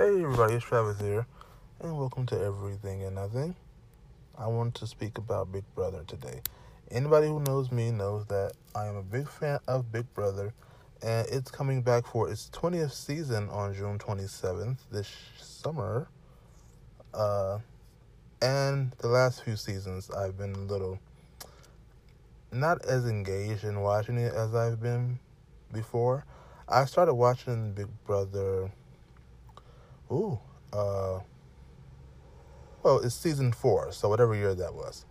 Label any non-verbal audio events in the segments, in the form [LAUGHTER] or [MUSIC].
Hey everybody, it's Travis here, and welcome to Everything and Nothing. I want to speak about Big Brother today. Anybody who knows me knows that I am a big fan of Big Brother, and it's coming back for its 20th season on June 27th this summer. Uh, and the last few seasons, I've been a little not as engaged in watching it as I've been before. I started watching Big Brother Ooh, uh, well, it's season four, so whatever year that was.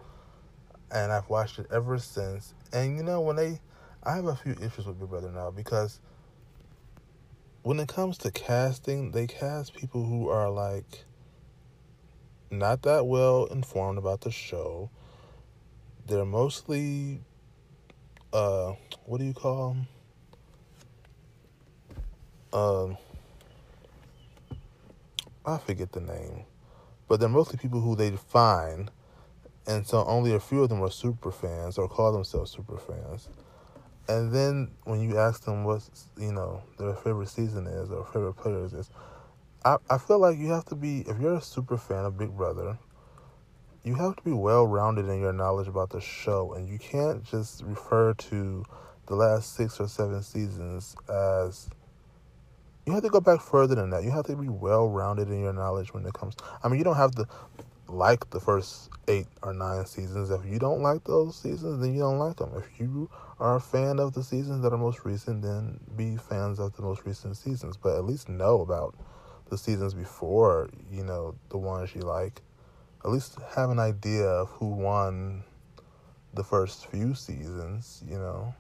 And I've watched it ever since. And you know, when they, I have a few issues with Big Brother now because when it comes to casting, they cast people who are like not that well informed about the show. They're mostly, uh, what do you call them? Um, I forget the name, but they're mostly people who they find, and so only a few of them are super fans or call themselves super fans. And then when you ask them what you know their favorite season is or favorite players is, I I feel like you have to be if you're a super fan of Big Brother, you have to be well rounded in your knowledge about the show, and you can't just refer to the last six or seven seasons as you have to go back further than that. You have to be well rounded in your knowledge when it comes. I mean, you don't have to like the first eight or nine seasons. If you don't like those seasons, then you don't like them. If you are a fan of the seasons that are most recent, then be fans of the most recent seasons. But at least know about the seasons before, you know, the ones you like. At least have an idea of who won the first few seasons, you know.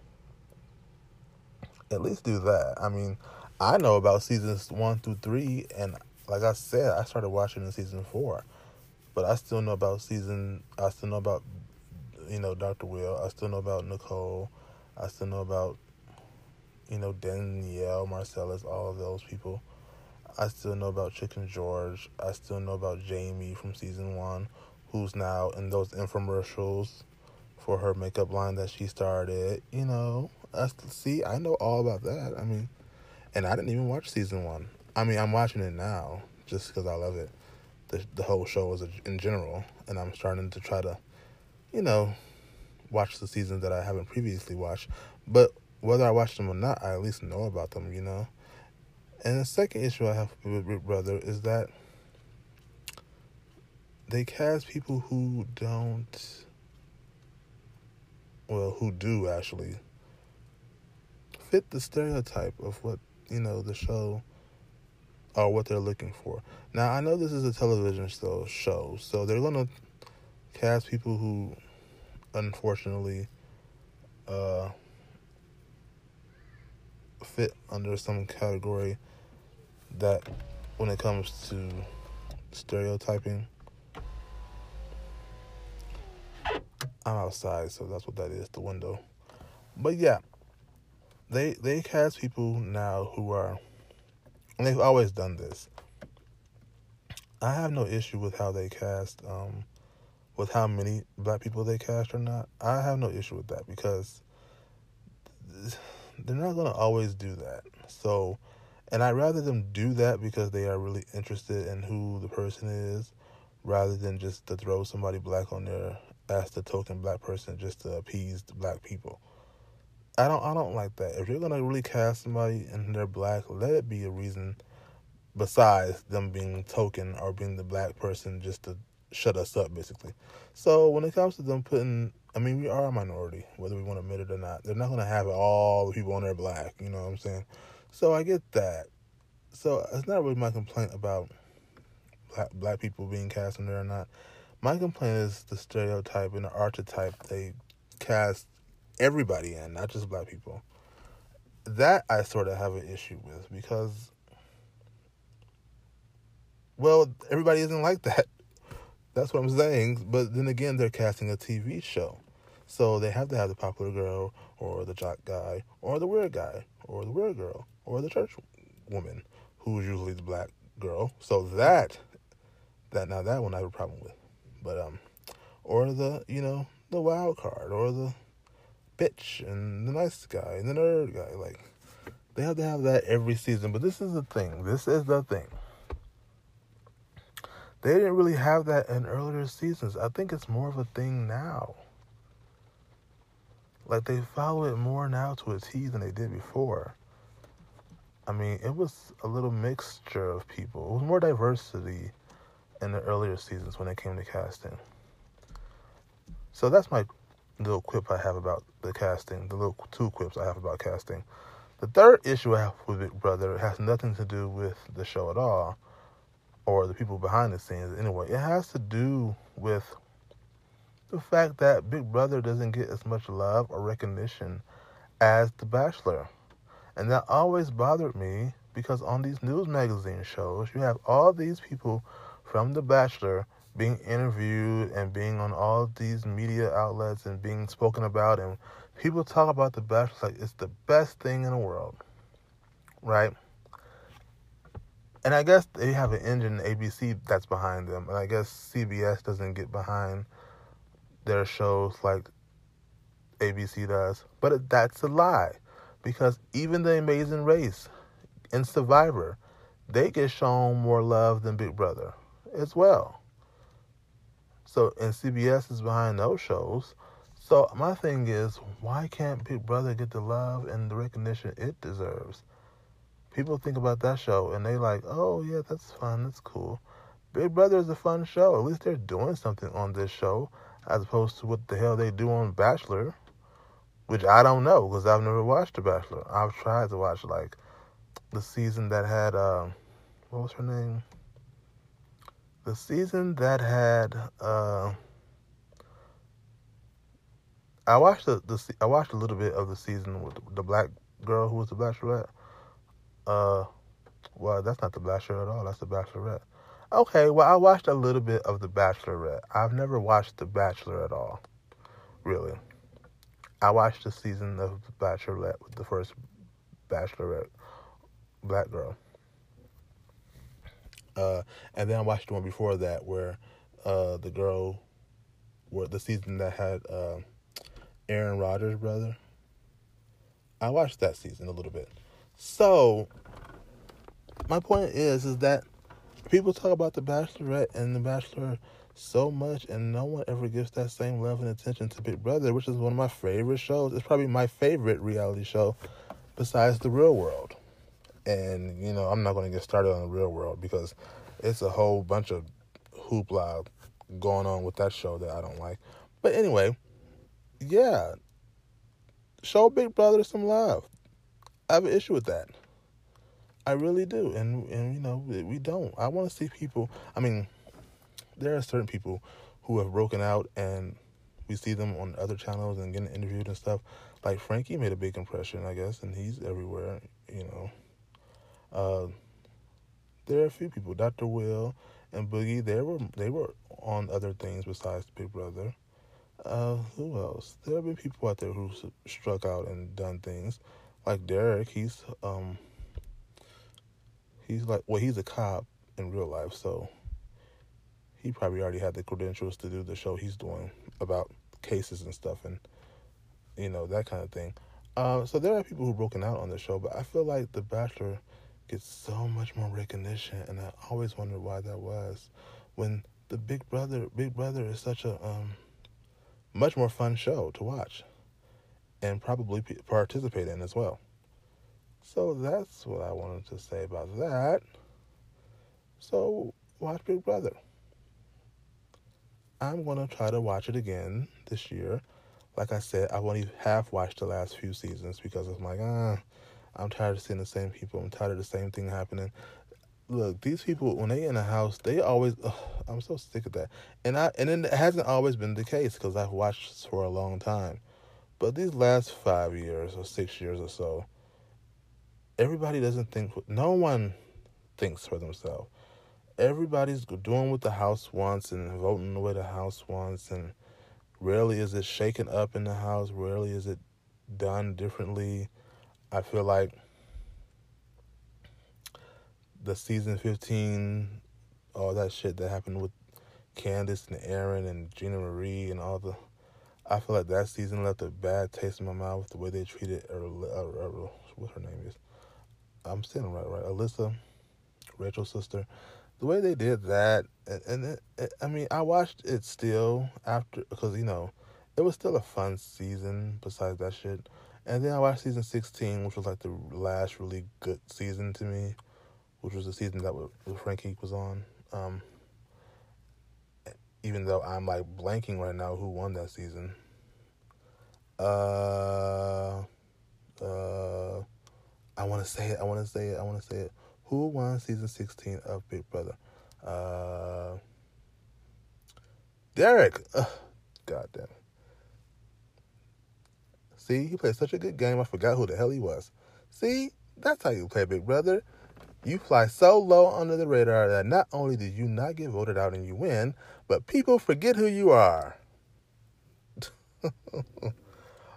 At least do that. I mean, I know about seasons one through three, and like I said, I started watching in season four, but I still know about season. I still know about you know Doctor Will. I still know about Nicole. I still know about you know Danielle, Marcellus, all of those people. I still know about Chicken George. I still know about Jamie from season one, who's now in those infomercials for her makeup line that she started. You know, I see. I know all about that. I mean and I didn't even watch season one. I mean, I'm watching it now just because I love it, the the whole show a, in general, and I'm starting to try to, you know, watch the seasons that I haven't previously watched. But whether I watch them or not, I at least know about them, you know. And the second issue I have with Big Brother is that they cast people who don't, well, who do actually fit the stereotype of what you know the show or what they're looking for. Now I know this is a television show, show so they're gonna cast people who, unfortunately, uh, fit under some category that, when it comes to stereotyping, I'm outside, so that's what that is, the window. But yeah, they they cast people now who are and they've always done this. I have no issue with how they cast, um, with how many black people they cast or not. I have no issue with that because they're not gonna always do that. So, and I'd rather them do that because they are really interested in who the person is, rather than just to throw somebody black on there as the token black person just to appease the black people. I don't I don't like that. If you're gonna really cast somebody and they're black, let it be a reason besides them being token or being the black person just to shut us up basically. So when it comes to them putting I mean we are a minority, whether we want to admit it or not. They're not gonna have all the people on there black, you know what I'm saying? So I get that. So it's not really my complaint about black black people being cast on there or not. My complaint is the stereotype and the archetype they cast everybody in, not just black people. That I sort of have an issue with because, well, everybody isn't like that. [LAUGHS] That's what I'm saying. But then again, they're casting a TV show. So they have to have the popular girl or the jock guy or the weird guy or the weird girl or the church woman who's usually the black girl. So that that now that one I have a problem with. But um or the, you know, the wild card or the bitch and the nice guy and the nerd guy. Like they have to have that every season. But this is the thing. This is the thing. They didn't really have that in earlier seasons. I think it's more of a thing now. Like they follow it more now to a T than they did before. I mean, it was a little mixture of people. It was more diversity in the earlier seasons when it came to casting. So that's my little quip I have about the casting, the little two quips I have about casting. The third issue I have with Big Brother has nothing to do with the show at all or the people behind the scenes anyway. It has to do with the fact that Big Brother doesn't get as much love or recognition as The Bachelor. And that always bothered me because on these news magazine shows, you have all these people from The Bachelor being interviewed and being on all these media outlets and being spoken about and people talk about the bachelor like it's the best thing in the world right? And i guess they have an engine abc that's behind them and i guess cbs doesn't get behind their shows like abc does but that's a lie because even the amazing race and survivor they get shown more love than big brother as well so, and CBS is behind those shows. So, my thing is, why can't Big Brother get the love and the recognition it deserves? People think about that show and they like, oh, yeah, that's fun, that's cool. Big Brother is a fun show. At least they're doing something on this show as opposed to what the hell they do on Bachelor, which I don't know because I've never watched The Bachelor. I've tried to watch like the season that had, um, what was her name? The season that had uh, I watched the, the I watched a little bit of the season with the black girl who was the bachelorette. Uh, well, that's not the bachelor at all. That's the bachelorette. Okay, well, I watched a little bit of the Bachelorette. I've never watched The Bachelor at all, really. I watched the season of The Bachelorette with the first Bachelorette black girl. Uh, and then I watched the one before that where uh, the girl, where the season that had uh, Aaron Rodgers' brother. I watched that season a little bit. So my point is, is that people talk about the Bachelorette and the Bachelor so much, and no one ever gives that same love and attention to Big Brother, which is one of my favorite shows. It's probably my favorite reality show besides The Real World. And, you know, I'm not going to get started on the real world because it's a whole bunch of hoopla going on with that show that I don't like. But anyway, yeah, show Big Brother some love. I have an issue with that. I really do, and and you know we don't. I want to see people. I mean, there are certain people who have broken out, and we see them on other channels and getting interviewed and stuff. Like Frankie made a big impression, I guess, and he's everywhere. You know, uh, there are a few people, Dr. Will and Boogie. They were they were on other things besides Big Brother. Uh, who else? There have been people out there who struck out and done things, like Derrick. He's um. He's like well, he's a cop in real life, so he probably already had the credentials to do the show he's doing about cases and stuff, and you know that kind of thing. Uh, so there are people who've broken out on the show, but I feel like The Bachelor gets so much more recognition, and I always wondered why that was. When the Big Brother, Big Brother is such a um, much more fun show to watch, and probably participate in as well. So that's what I wanted to say about that. So watch Big Brother. I'm gonna try to watch it again this year. Like I said, I've only half watched the last few seasons because I'm like, ah, I'm tired of seeing the same people. I'm tired of the same thing happening. Look, these people when they in a house, they always. Ugh, I'm so sick of that. And I and it hasn't always been the case because I've watched for a long time. But these last five years or six years or so, everybody doesn't think. No one thinks for themselves. Everybody's doing what the house wants and voting the way the house wants, and rarely is it shaken up in the house. Rarely is it done differently I feel like the season 15, all that shit that happened with Candice and Aaryn and GinaMarie and all the. I feel like that season left a bad taste in my mouth the way they treated or uh, what her name is. I'm saying right, right? Elissa, Rachel's sister. the way they did that, and, and it, it, I mean, I watched it still after because you know, it was still a fun season. Besides that shit, and then I watched season sixteen, which was like the last really good season to me, which was the season that Frankie was on. Um, even though I'm like blanking right now who won that season. Uh, uh, I want to say it. I want to say it. I want to say it. Who won season 16 of Big Brother? Uh, Derrick. Ugh, God damn. See, he played such a good game, I forgot who the hell he was. See, that's how you play Big Brother. You fly so low under the radar that not only did you not get voted out and you win, but people forget who you are. [LAUGHS]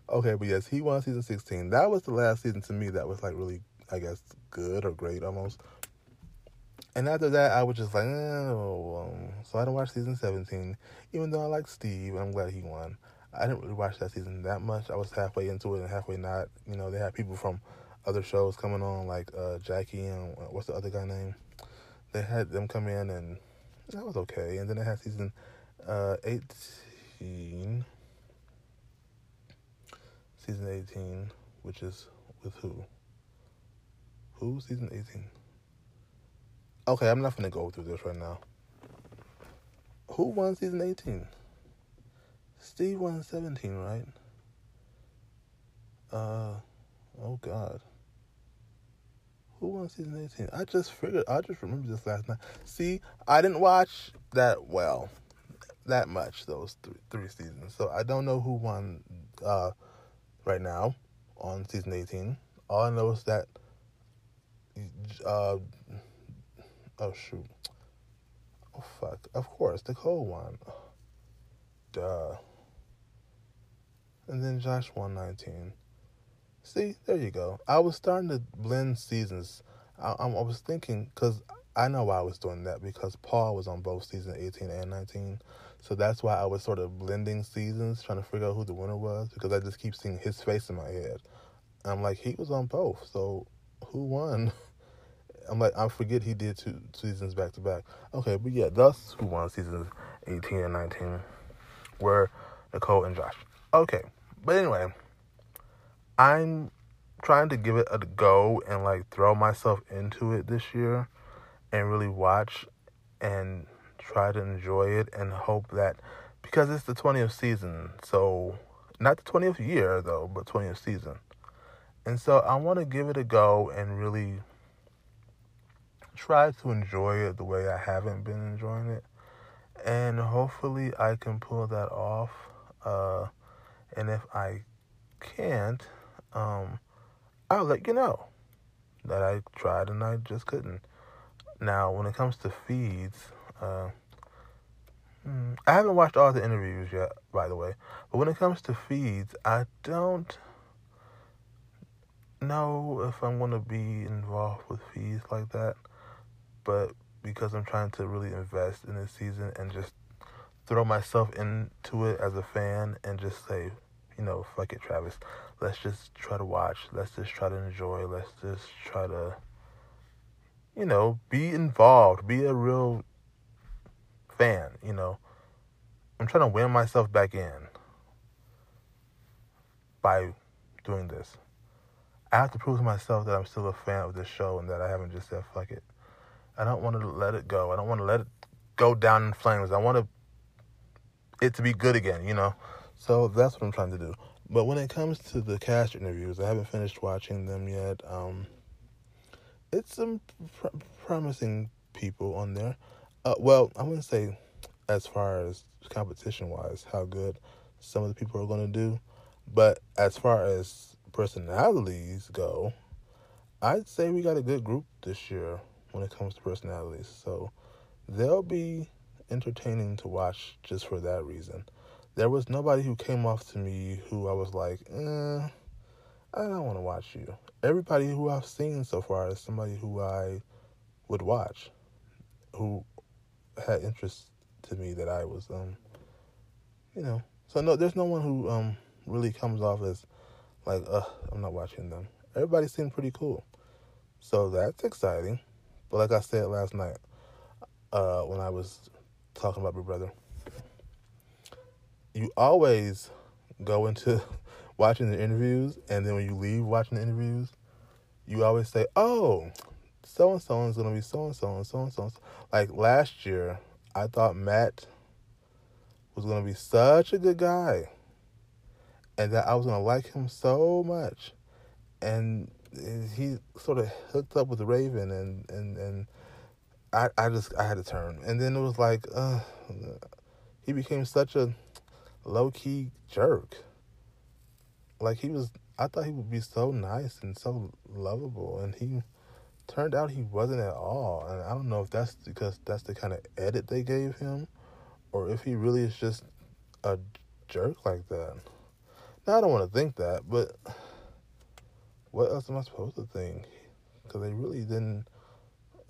okay, but yes, he won season 16. That was the last season to me that was like really, I guess, good or great almost. And after that, I was just like, oh. Um, so I didn't watch season 17, even though I like Steve, I'm glad he won. I didn't really watch that season that much. I was halfway into it and halfway not. You know, they had people from other shows coming on, like uh, Jackie and uh, what's the other guy name? They had them come in, and that was okay. And then they had season uh, 18, season 18, which is with who? Who? Season 18. Okay, I'm not to go through this right now. Who won season 18? Steve won 17, right? Uh, oh God. Who won season 18? I just figured, I just remember this last night. See, I didn't watch that well, that much, those three, three seasons. So I don't know who won uh, right now on season 18. All I know is that, uh, oh shoot. Oh fuck. Of course, Nicole won. Duh. And then Josh won 19. See, there you go. I was starting to blend seasons. I, I was thinking because I know why I was doing that because Paul was on both season 18 and 19. So that's why I was sort of blending seasons, trying to figure out who the winner was because I just keep seeing his face in my head. I'm like, he was on both. So who won? [LAUGHS] I'm like, I forget he did two seasons back to back. Okay, but yeah, that's who won seasons 18 and 19 were Nicole and Josh. Okay, but anyway, I'm trying to give it a go and like throw myself into it this year and really watch and try to enjoy it and hope that because it's the 20th season, so not the 20th year though, but 20th season. And so I want to give it a go and really try to enjoy it the way I haven't been enjoying it. And hopefully I can pull that off. Uh, and if I can't, um, I'll let you know that I tried and I just couldn't. Now, when it comes to feeds, uh, hmm, I haven't watched all the interviews yet, by the way. But when it comes to feeds, I don't know if I'm going to be involved with feeds like that. But because I'm trying to really invest in this season and just throw myself into it as a fan and just say, you know, fuck it, Travis. Let's just try to watch. Let's just try to enjoy. Let's just try to, you know, be involved. Be a real fan, you know. I'm trying to win myself back in by doing this. I have to prove to myself that I'm still a fan of this show and that I haven't just said fuck it. I don't want to let it go. I don't want to let it go down in flames. I want to it to be good again, you know. So that's what I'm trying to do. But when it comes to the cast interviews, I haven't finished watching them yet. Um, it's some pr- promising people on there. Uh, well, I wouldn't say as far as competition wise how good some of the people are going to do, but as far as personalities go, I'd say we got a good group this year when it comes to personalities. So they'll be entertaining to watch just for that reason there was nobody who came off to me who I was like, eh, I don't want to watch you. Everybody who I've seen so far is somebody who I would watch, who had interest to me that I was, um, you know. So no, there's no one who um really comes off as like, uh, I'm not watching them. Everybody seemed pretty cool, so that's exciting. But like I said last night, uh, when I was talking about Big Brother. You always go into [LAUGHS] watching the interviews, and then when you leave watching the interviews, you always say, "Oh, so and so is gonna be so and so and so and so." Like last year, I thought Matt was gonna be such a good guy, and that I was gonna like him so much, and he sort of hooked up with Raven, and and and I I just I had to turn, and then it was like, uh, he became such a low key jerk. Like he was, I thought he would be so nice and so lovable, and he turned out he wasn't at all. And I don't know if that's because that's the kind of edit they gave him, or if he really is just a jerk like that. Now I don't want to think that, but what else am I supposed to think? Because they really didn't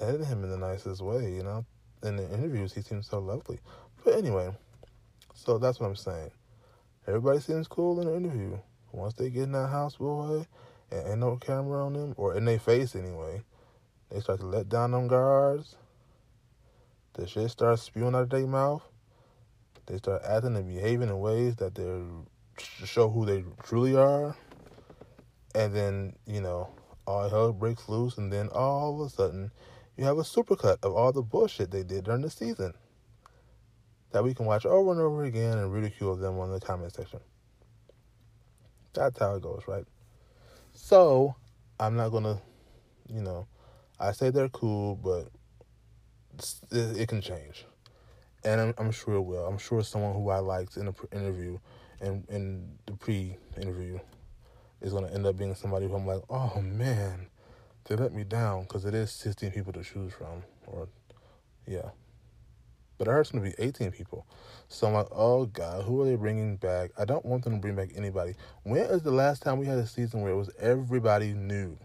edit him in the nicest way, you know. In the interviews, he seemed so lovely. But anyway, so that's what I'm saying. Everybody seems cool in the interview. Once they get in that house, boy, and ain't no camera on them, or in their face anyway, they start to let down them guards. The shit starts spewing out of their mouth. They start acting and behaving in ways that they show who they truly are. And then, you know, all hell breaks loose, and then all of a sudden, you have a supercut of all the bullshit they did during the season that we can watch over and over again and ridicule them on the comment section. That's how it goes, right? So, I'm not gonna, you know, I say they're cool, but it, it can change, and I'm, I'm, sure it will. I'm sure someone who I liked in the interview and in the pre-interview is gonna end up being somebody who I'm like, oh man, they let me down because it is 16 people to choose from, or yeah. But I heard it's going to be 18 people. So I'm like, oh God, who are they bringing back? I don't want them to bring back anybody. When is the last time we had a season where it was everybody new?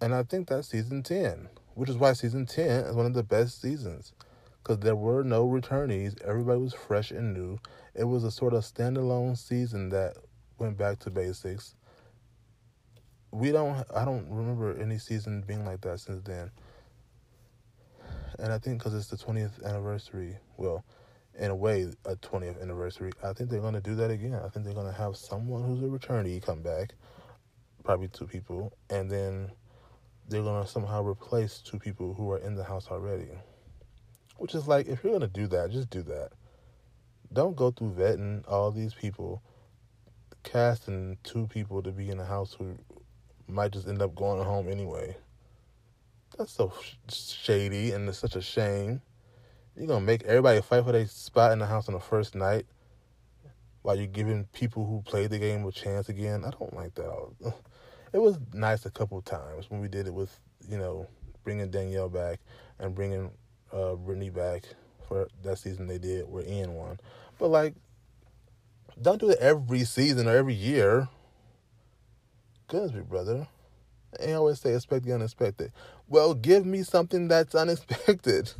And I think that's season 10, which is why season 10 is one of the best seasons. Because there were no returnees, everybody was fresh and new. It was a sort of standalone season that went back to basics. We don't, I don't remember any season being like that since then and I think because it's the 20th anniversary, well, in a way, a 20th anniversary, I think they're going to do that again. I think they're going to have someone who's a returnee come back, probably two people, and then they're going to somehow replace two people who are in the house already. Which is like, if you're going to do that, just do that. Don't go through vetting all these people, casting two people to be in the house who might just end up going home anyway. That's so shady and it's such a shame. You're gonna make everybody fight for their spot in the house on the first night while you're giving people who played the game a chance again. I don't like that. [LAUGHS] It was nice a couple times when we did it with, you know, bringing Danielle back and bringing uh, Britney back for that season they did where Ian won. But like, don't do it every season or every year. Goodness, big brother. They always say expect the unexpected. Well, give me something that's [LAUGHS] unexpected.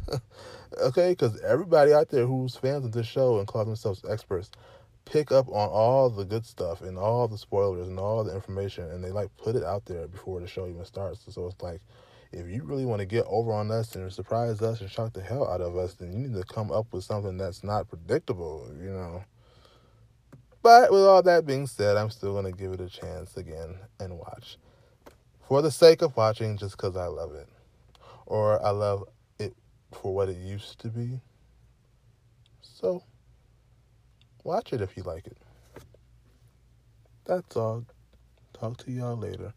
okay? Because everybody out there who's fans of this show and call themselves experts pick up on all the good stuff and all the spoilers and all the information and they like put it out there before the show even starts. So it's like, if you really want to get over on us and surprise us and shock the hell out of us, then you need to come up with something that's not predictable, you know. But with all that being said, I'm still going to give it a chance again and watch for the sake of watching just because I love it. Or I love it for what it used to be. So, watch it if you like it. That's all. Talk to y'all later.